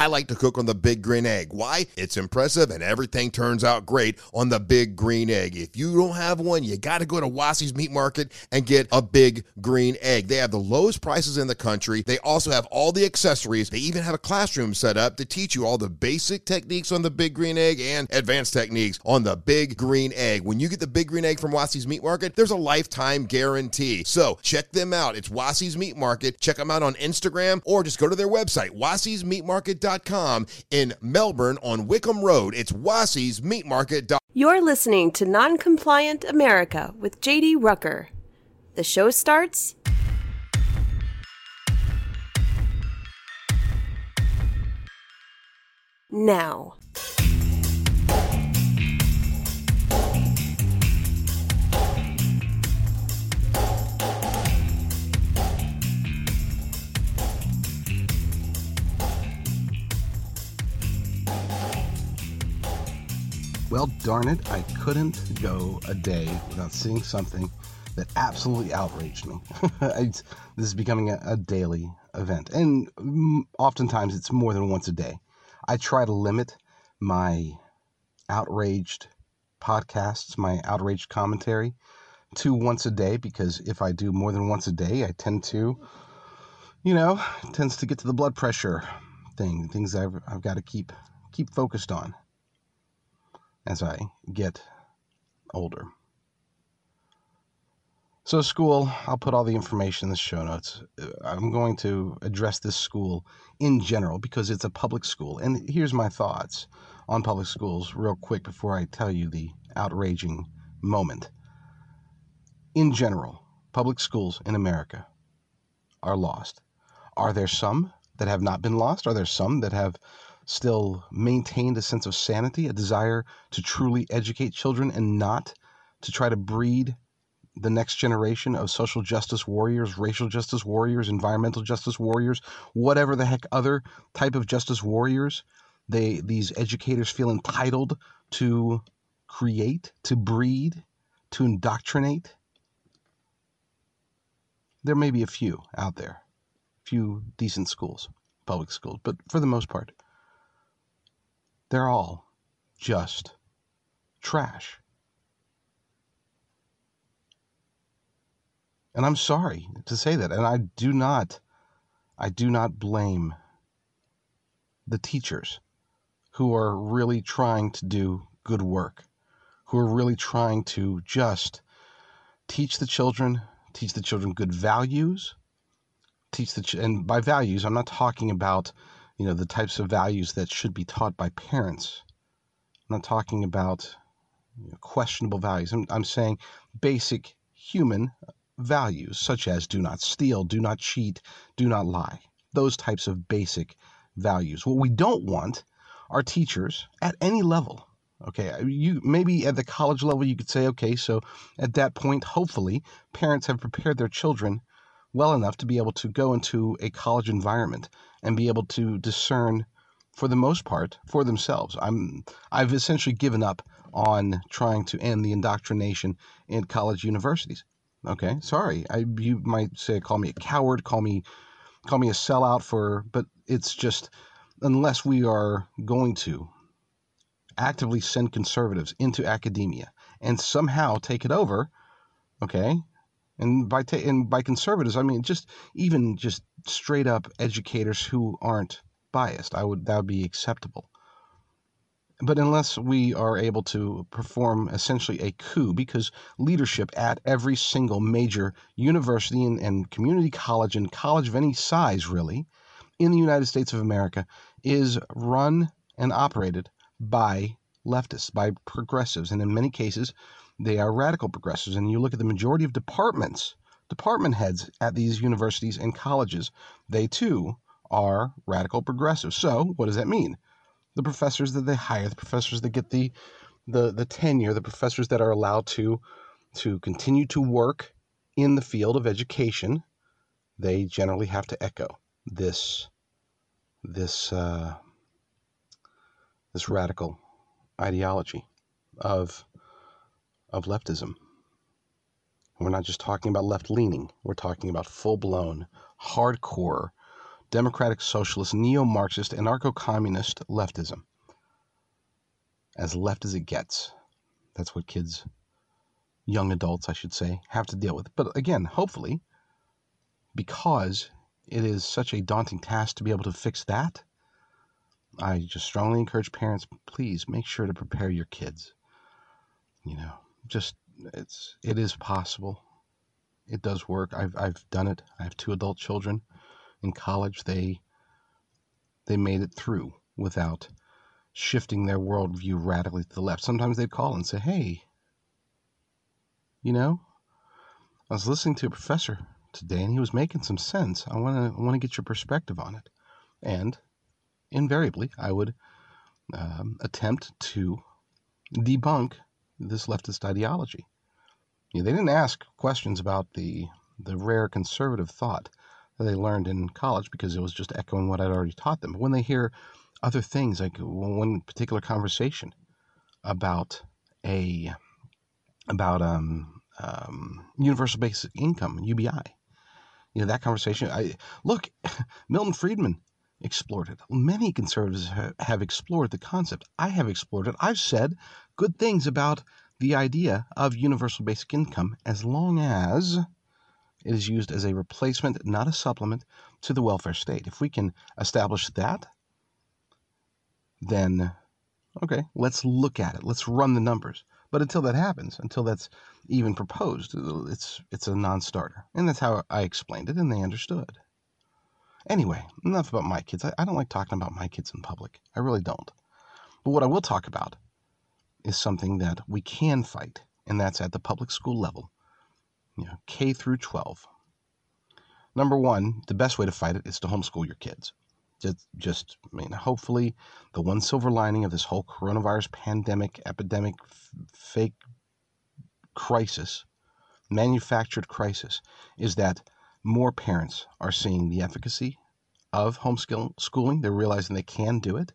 I like to cook on the Big Green Egg. Why? It's impressive and everything turns out great on the Big Green Egg. If you don't have one, you got to go to Wassy's Meat Market and get a Big Green Egg. They have the lowest prices in the country. They also have all the accessories. They even have a classroom set up to teach you all the basic techniques on the Big Green Egg and advanced techniques on the Big Green Egg. When you get the Big Green Egg from Wassy's Meat Market, there's a lifetime guarantee. So check them out. It's Wassy's Meat Market. Check them out on Instagram or just go to their website, wassysmeatmarket.com in Melbourne on Wickham Road. It's wassysmeatmarket.com. You're listening to Noncompliant America with JD Rucker. The show starts now. Well, darn it, I couldn't go a day without seeing something that absolutely outraged me. this is becoming a, a, daily event, and mm, oftentimes it's more than once a day. I try to limit my outraged podcasts, my outraged commentary to once a day because if I do more than once a day, I tend to, you know, tends to get to the blood pressure thing, things I've, I've got to keep keep focused on as I get older. So, school, I'll put all the information in the show notes. Uh, I'm going to address this school in general because it's a public school. And here's my thoughts on public schools, real quick, before I tell you the outraging moment. In general, public schools in America are lost. Are there some that have not been lost? Are there some that have still maintained a sense of sanity, a desire to truly educate children and not to try to breed the next generation of social justice warriors, racial justice warriors, environmental justice warriors, whatever the heck other type of justice warriors they these educators feel entitled to create, to breed, to indoctrinate. There may be a few out there, few decent schools, public schools, but for the most part, they're all just trash. And I'm sorry to say that. And I do not, I do not blame the teachers who are really trying to do good work, who are really trying to just teach the children, teach the children good values, teach the, ch- and by values, I'm not talking about you know, the types of values that should be taught by parents. I'm not talking about you know, questionable values. I'm, I'm saying basic human values, such as do not steal, do not cheat, do not lie. Those types of basic values. What we don't want are teachers at any level. Okay, uh, you maybe at the college level you could say, okay, so at that point, hopefully, parents have prepared their children well enough to be able to go into a college environment and be able to discern for the most part for themselves. I'm I've essentially given up on trying to end the indoctrination in college universities. Okay, sorry. I you might say call me a coward, call me call me a sellout for but it's just unless we are going to actively send conservatives into academia and somehow take it over, okay? And by ta- and by conservatives, I mean just even just straight up educators who aren't biased. I would that would be acceptable. But unless we are able to perform essentially a coup, because leadership at every single major university and, and community college and college of any size, really, in the United States of America, is run and operated by leftists, by progressives, and in many cases, they are radical progressives. And you look at the majority of departments, department heads at these universities and colleges, they too are radical progressives. So, what does that mean? The professors that they hire, the professors that get the the, the tenure, the professors that are allowed to to continue to work in the field of education, they generally have to echo this this uh, this radical ideology of of leftism. We're not just talking about left leaning, we're talking about full blown, hardcore, democratic socialist, neo Marxist, anarcho communist leftism. As left as it gets. That's what kids, young adults, I should say, have to deal with. But again, hopefully, because it is such a daunting task to be able to fix that, I just strongly encourage parents please make sure to prepare your kids. You know, just it's it is possible. It does work. I've I've done it. I have two adult children in college. They they made it through without shifting their worldview radically to the left. Sometimes they'd call and say, "Hey, you know, I was listening to a professor today, and he was making some sense. I want to I want to get your perspective on it." And invariably, I would um, attempt to debunk this leftist ideology. You know, they didn't ask questions about the the rare conservative thought that they learned in college because it was just echoing what I'd already taught them. But when they hear other things, like one particular conversation about a about um, um, universal basic income UBI, you know that conversation. I look, Milton Friedman explored it. Many conservatives ha- have explored the concept. I have explored it. I've said good things about the idea of universal basic income as long as it is used as a replacement, not a supplement, to the welfare state. If we can establish that, then okay, let's look at it. Let's run the numbers. But until that happens, until that's even proposed, it's it's a non-starter. And that's how I explained it, and they understood. Anyway, enough about my kids. I, I don't like talking about my kids in public. I really don't. But what I will talk about is something that we can fight, and that's at the public school level you know, K through 12. Number one, the best way to fight it is to homeschool your kids. Just, just, I mean, hopefully, the one silver lining of this whole coronavirus pandemic, epidemic, f- fake crisis, manufactured crisis, is that more parents are seeing the efficacy of homeschooling. They're realizing they can do it.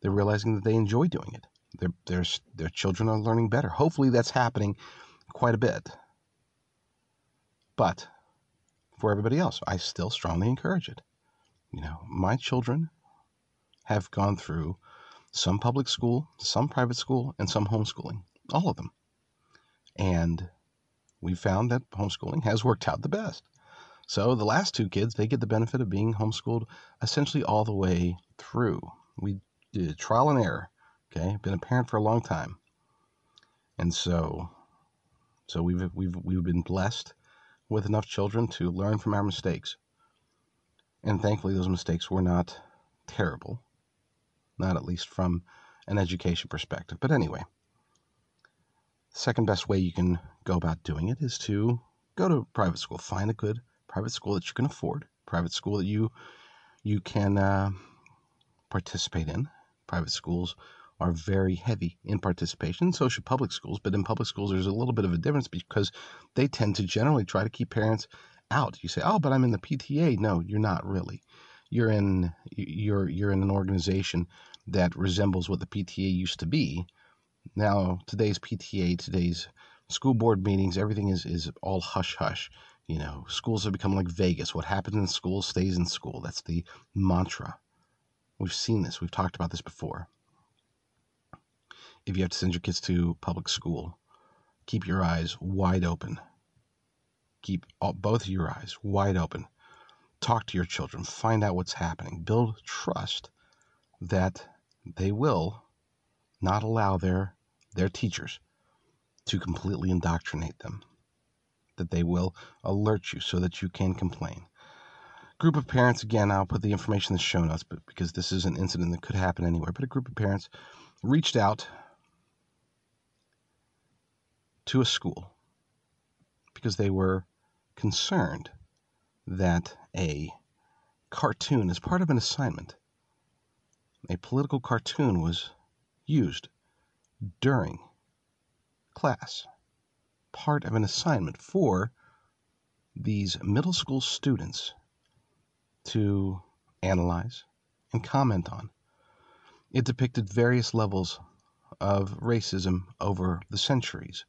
They're realizing that they enjoy doing it. Their, their, their children are learning better. Hopefully, that's happening quite a bit. But for everybody else, I still strongly encourage it. You know, my children have gone through some public school, some private school, and some homeschooling, all of them. And we found that homeschooling has worked out the best. So the last two kids, they get the benefit of being homeschooled essentially all the way through. We did trial and error. Okay, been a parent for a long time, and so, so we've we've we've been blessed with enough children to learn from our mistakes. And thankfully, those mistakes were not terrible, not at least from an education perspective. But anyway, second best way you can go about doing it is to go to private school. Find a good private school that you can afford, private school that you you can uh, participate in. Private schools are very heavy in participation. So should public schools. But in public schools, there's a little bit of a difference because they tend to generally try to keep parents out. You say, "Oh, but I'm in the PTA." No, you're not really. You're in you're you're in an organization that resembles what the PTA used to be. Now, today's PTA, today's school board meetings, everything is is all hush hush. You know, schools have become like Vegas. What happens in school stays in school. That's the mantra. We've seen this. We've talked about this before if you have to send your kids to public school, keep your eyes wide open. Keep all, both of your eyes wide open. Talk to your children. Find out what's happening. Build trust that they will not allow their their teachers to completely indoctrinate them. That they will alert you so that you can complain. Group of parents, again, I'll put the information in the show notes, but because this is an incident that could happen anywhere. But a group of parents reached out to a school because they were concerned that a cartoon, as part of an assignment, a political cartoon was used during class, part of an assignment for these middle school students to analyze and comment on. It depicted various levels of racism over the centuries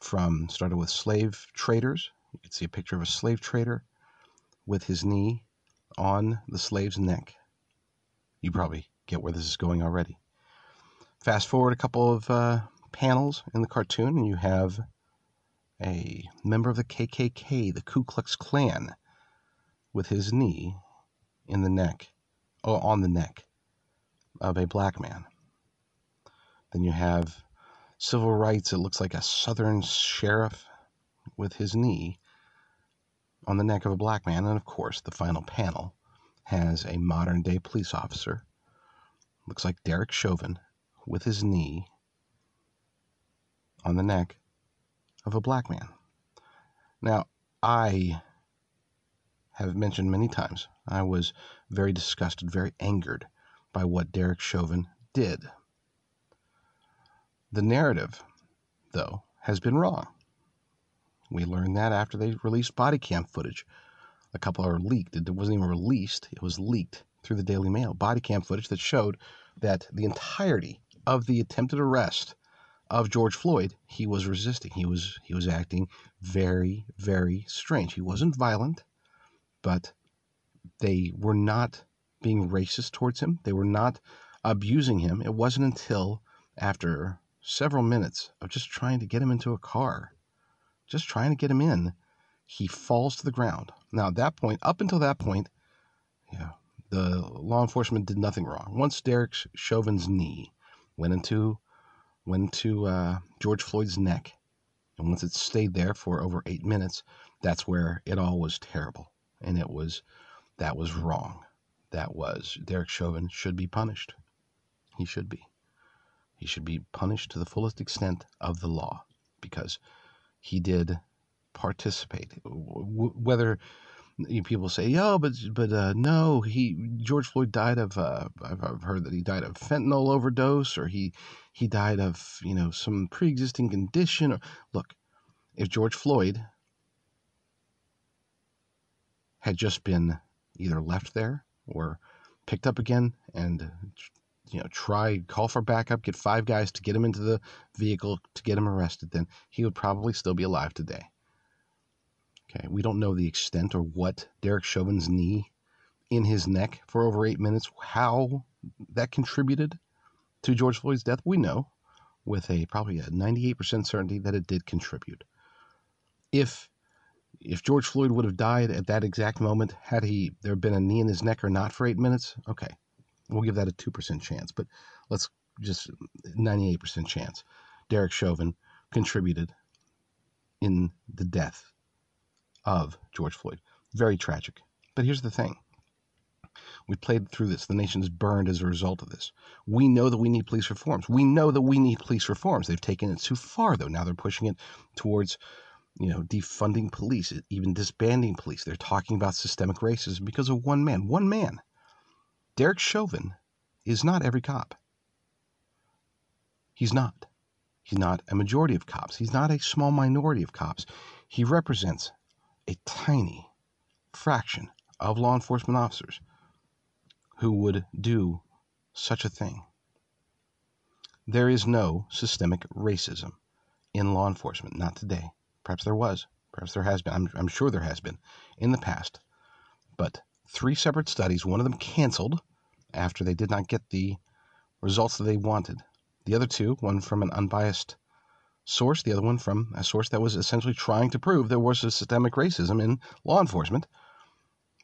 from started with slave traders. You can see a picture of a slave trader with his knee on the slave's neck. You probably get where this is going already. Fast forward a couple of uh, panels in the cartoon, and you have a member of the KKK, the Ku Klux Klan, with his knee in the neck, or on the neck of a black man. Then you have civil rights, it looks like a southern sheriff with his knee on the neck of a black man. And of course, the final panel has a modern day police officer. Looks like Derek Chauvin with his knee on the neck of a black man. Now, I have mentioned many times I was very disgusted, very angered by what Derek Chauvin did. The narrative, though, has been wrong. We learned that after they released body cam footage. A couple are leaked. It wasn't even released, it was leaked through the Daily Mail. Body cam footage that showed that the entirety of the attempted arrest of George Floyd, he was resisting. He was he was acting very, very strange. He wasn't violent, but they were not being racist towards him. They were not abusing him. It wasn't until after several minutes of just trying to get him into a car just trying to get him in, he falls to the ground. Now, at that point, up until that point, yeah, the law enforcement did nothing wrong. Once Derek Chauvin's knee went into went into uh, George Floyd's neck, and once it stayed there for over eight minutes, that's where it all was terrible, and it was that was wrong. That was Derek Chauvin should be punished. He should be. He should be punished to the fullest extent of the law because he did participate. Whether people say, "Oh, but but uh, no, he George Floyd died of uh, I've, I've heard that he died of fentanyl overdose, or he he died of you know some pre-existing condition." Or look, if George Floyd had just been either left there or picked up again and you know, try, call for backup, get five guys to get him into the vehicle to get him arrested, then he would probably still be alive today. Okay, we don't know the extent or what Derek Chauvin's knee in his neck for over eight minutes, how that contributed to George Floyd's death. We know with a probably a 98% certainty that it did contribute. If if George Floyd would have died at that exact moment, had he there been a knee in his neck or not for eight minutes, okay, We'll give that a 2% chance, but let's just 98% chance. Derek Chauvin contributed in the death of George Floyd. Very tragic. But here's the thing. We played through this. The nation is burned as a result of this. We know that we need police reforms. We know that we need police reforms. They've taken it too far, though. Now they're pushing it towards, you know, defunding police, even disbanding police. They're talking about systemic racism because of one man. One man Derek Chauvin is not every cop. He's not. He's not a majority of cops. He's not a small minority of cops. He represents a tiny fraction of law enforcement officers who would do such a thing. There is no systemic racism in law enforcement, not today. Perhaps there was. Perhaps there has been. I'm, I'm sure there has been in the past. But three separate studies, one of them canceled after they did not get the results that they wanted. The other two, one from an unbiased source, the other one from a source that was essentially trying to prove there was systemic racism in law enforcement.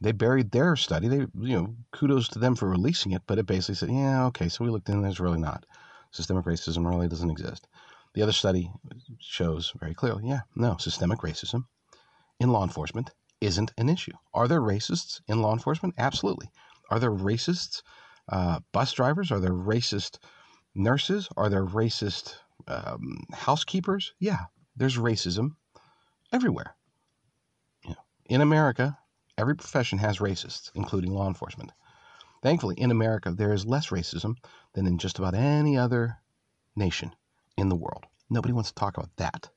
They buried their study. They, you know, kudos to them for releasing it, but it basically said, yeah, okay, so we looked in, there's really not. Systemic racism really doesn't exist. The other study shows very clearly, yeah, no, systemic racism in law enforcement isn't an issue. Are there racists in law enforcement? Absolutely. Are there racists uh, bus drivers? Are there racist nurses? Are there racist um, housekeepers? Yeah, there's racism everywhere. Know, in America, every profession has racists, including law enforcement. Thankfully, in America, there is less racism than in just about any other nation in the world. Nobody wants to talk about that.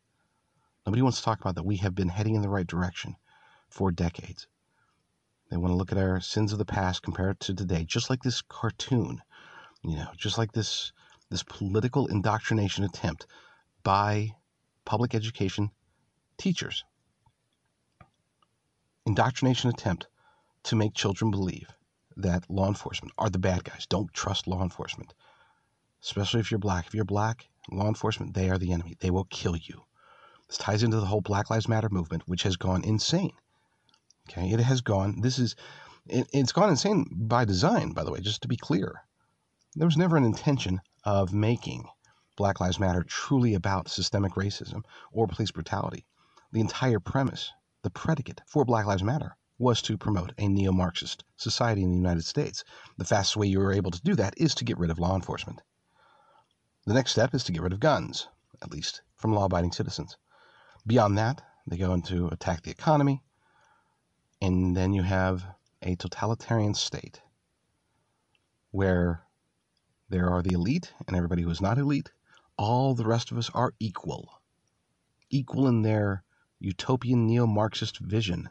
Nobody wants to talk about that we have been heading in the right direction for decades. They want to look at our sins of the past, compared to today, just like this cartoon, you know, just like this this political indoctrination attempt by public education teachers. Indoctrination attempt to make children believe that law enforcement are the bad guys. Don't trust law enforcement, especially if you're black. If you're black, law enforcement, they are the enemy. They will kill you. This ties into the whole Black Lives Matter movement, which has gone insane. Okay, it has gone. This is, it, it's gone insane by design, by the way, just to be clear. There was never an intention of making Black Lives Matter truly about systemic racism or police brutality. The entire premise, the predicate for Black Lives Matter was to promote a neo Marxist society in the United States. The fastest way you were able to do that is to get rid of law enforcement. The next step is to get rid of guns, at least from law abiding citizens. Beyond that, they go into attack the economy, and then you have a totalitarian state where there are the elite and everybody who is not elite. All the rest of us are equal, equal in their utopian neo Marxist vision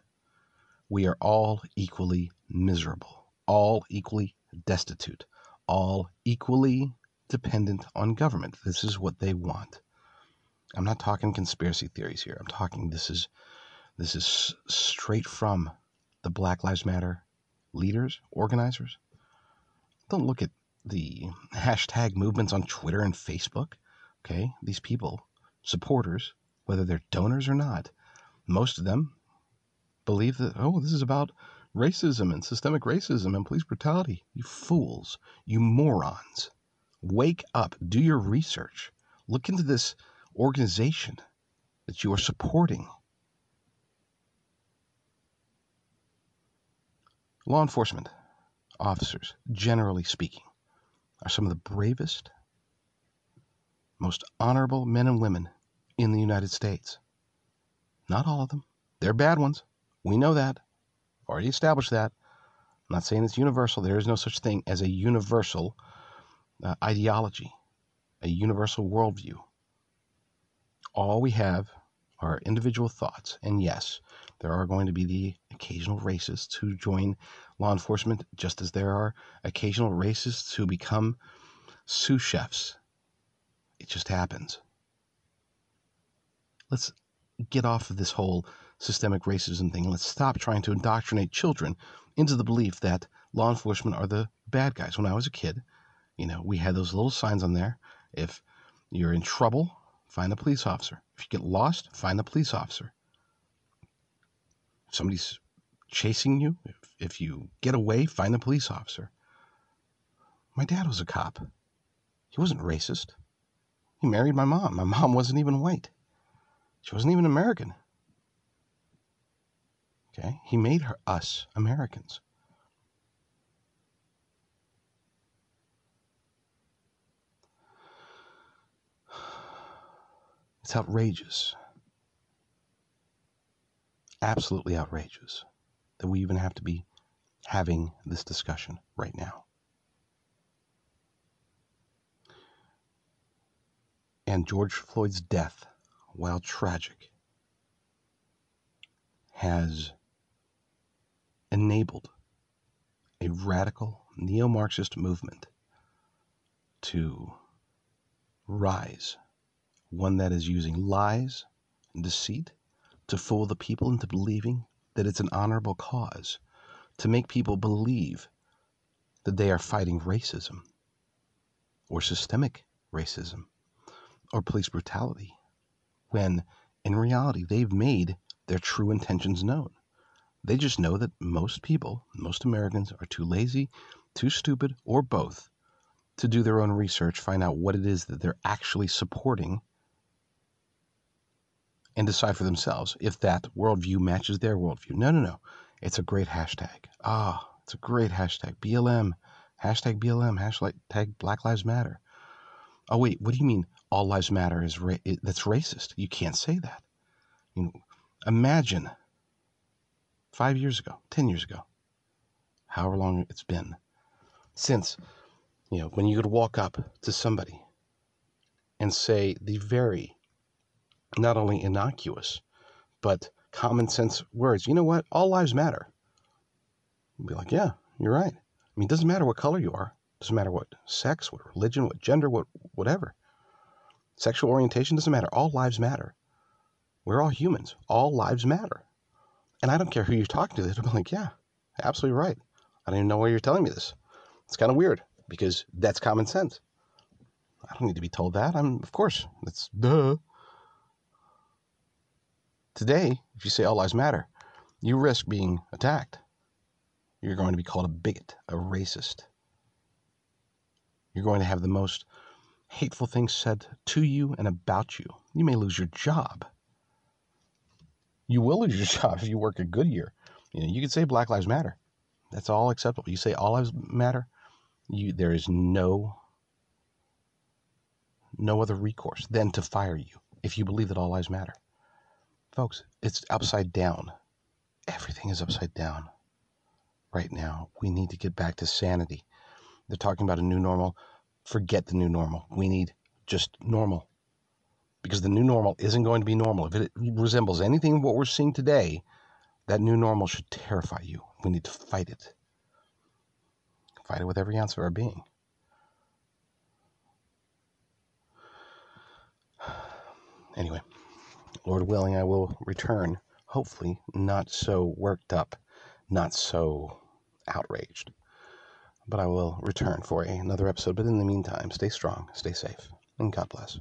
we are all equally miserable, all equally destitute, all equally dependent on government. This is what they want. I'm not talking conspiracy theories here. I'm talking this is this is straight from the Black Lives Matter leaders, organizers. Don't look at the hashtag movements on Twitter and Facebook. Okay, these people, supporters, whether they're donors or not, most of them believe that, oh, this is about racism and systemic racism and police brutality. You fools, you morons. Wake up, do your research, look into this organization that you are supporting. Law enforcement officers, generally speaking, are some of the bravest, most honorable men and women in the United States. Not all of them, they're bad ones. We know that. Already established that. I'm not saying it's universal. There is no such thing as a universal uh, ideology, a universal worldview. All we have are individual thoughts. And yes, there are going to be the occasional racists who join law enforcement, just as there are occasional racists who become sous chefs. It just happens. Let's get off of this whole systemic racism thing. Let's stop trying to indoctrinate children into the belief that law enforcement are the bad guys. When I was a kid, you know, we had those little signs on there. If you're in trouble, find the police officer. If you get lost, find the police officer. If somebody's chasing you, if, if you get away, find a police officer. My dad was a cop. He wasn't racist. He married my mom. My mom wasn't even white. She wasn't even American. Okay? He made her, us Americans. It's outrageous. Absolutely outrageous that we even have to be having this discussion right now. And George Floyd's death, while tragic, has enabled a radical neo Marxist movement to rise, one that is using lies and deceit to fool the people into believing that it's an honorable cause, to make people believe that they are fighting racism or systemic racism or police brutality, when in reality they've made their true intentions known. They just know that most people, most Americans, are too lazy, too stupid, or both to do their own research, find out what it is that they're actually supporting, and decide for themselves if that worldview matches their worldview. No, no, no. It's a great hashtag. Ah, oh, it's a great hashtag. BLM, hashtag BLM, hashtag Black Lives Matter. Oh wait, what do you mean all lives matter is ra- that's racist? You can't say that. You know, imagine five years ago, 10 years ago, however long it's been since, you know, when you could walk up to somebody and say the very, not only innocuous, but common sense words. You know what? All lives matter. You'd be like, yeah, you're right. I mean, it doesn't matter what color you are. It doesn't matter what sex, what religion, what gender, what whatever. Sexual orientation doesn't matter. All lives matter. We're all humans. All lives matter. And I don't care who you're talking to, they'll be like, yeah, Absolutely right. I don't even know why you're telling me this. It's kind of weird because that's common sense. I don't need to be told that. I'm, of course, that's duh. Today, if you say all lives matter, you risk being attacked. You're going to be called a bigot, a racist. You're going to have the most hateful things said to you and about you. You may lose your job. You will lose your job if you work at Goodyear. You know, you can say Black Lives Matter. That's all acceptable. You say all lives matter, you there is no no other recourse than to fire you if you believe that all lives matter. Folks, it's upside down. Everything is upside down right now. We need to get back to sanity. They're talking about a new normal. Forget the new normal. We need just normal. Because the new normal isn't going to be normal. If it resembles anything what we're seeing today, that new normal should terrify you. We need to fight it. Fight it with every ounce of our being. Anyway, Lord willing, I will return, hopefully not so worked up, not so outraged. But I will return for another episode. But in the meantime, stay strong, stay safe, and God bless.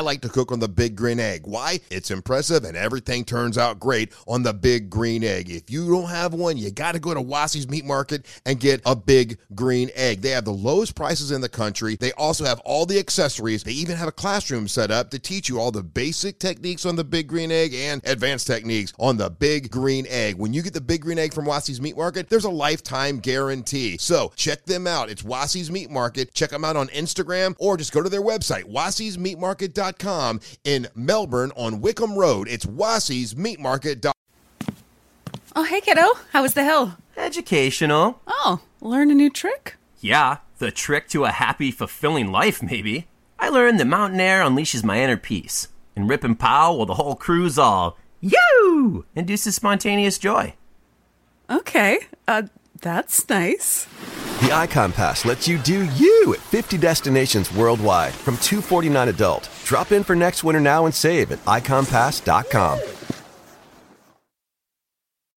I like to cook on the big green egg. Why? It's impressive and everything turns out great on the big green egg. If you don't have one, you got to go to Wassy's Meat Market and get a big green egg. They have the lowest prices in the country. They also have all the accessories. They even have a classroom set up to teach you all the basic techniques on the big green egg and advanced techniques on the big green egg. When you get the big green egg from Wassy's Meat Market, there's a lifetime guarantee. So check them out. It's Wassy's Meat Market. Check them out on Instagram or just go to their website, wassysmeatmarket.com in Melbourne on Wickham Road. It's Wassey's Meat Market. Oh, hey, kiddo. How was the hill? Educational. Oh, learn a new trick? Yeah, the trick to a happy, fulfilling life, maybe. I learned that mountain air unleashes my inner peace. And Rip and Pow, well, the whole crew's all, you! Induces spontaneous joy. Okay, uh, that's nice. The Icon Pass lets you do you at 50 destinations worldwide from 249 adult. Drop in for next winter now and save at iconpass.com.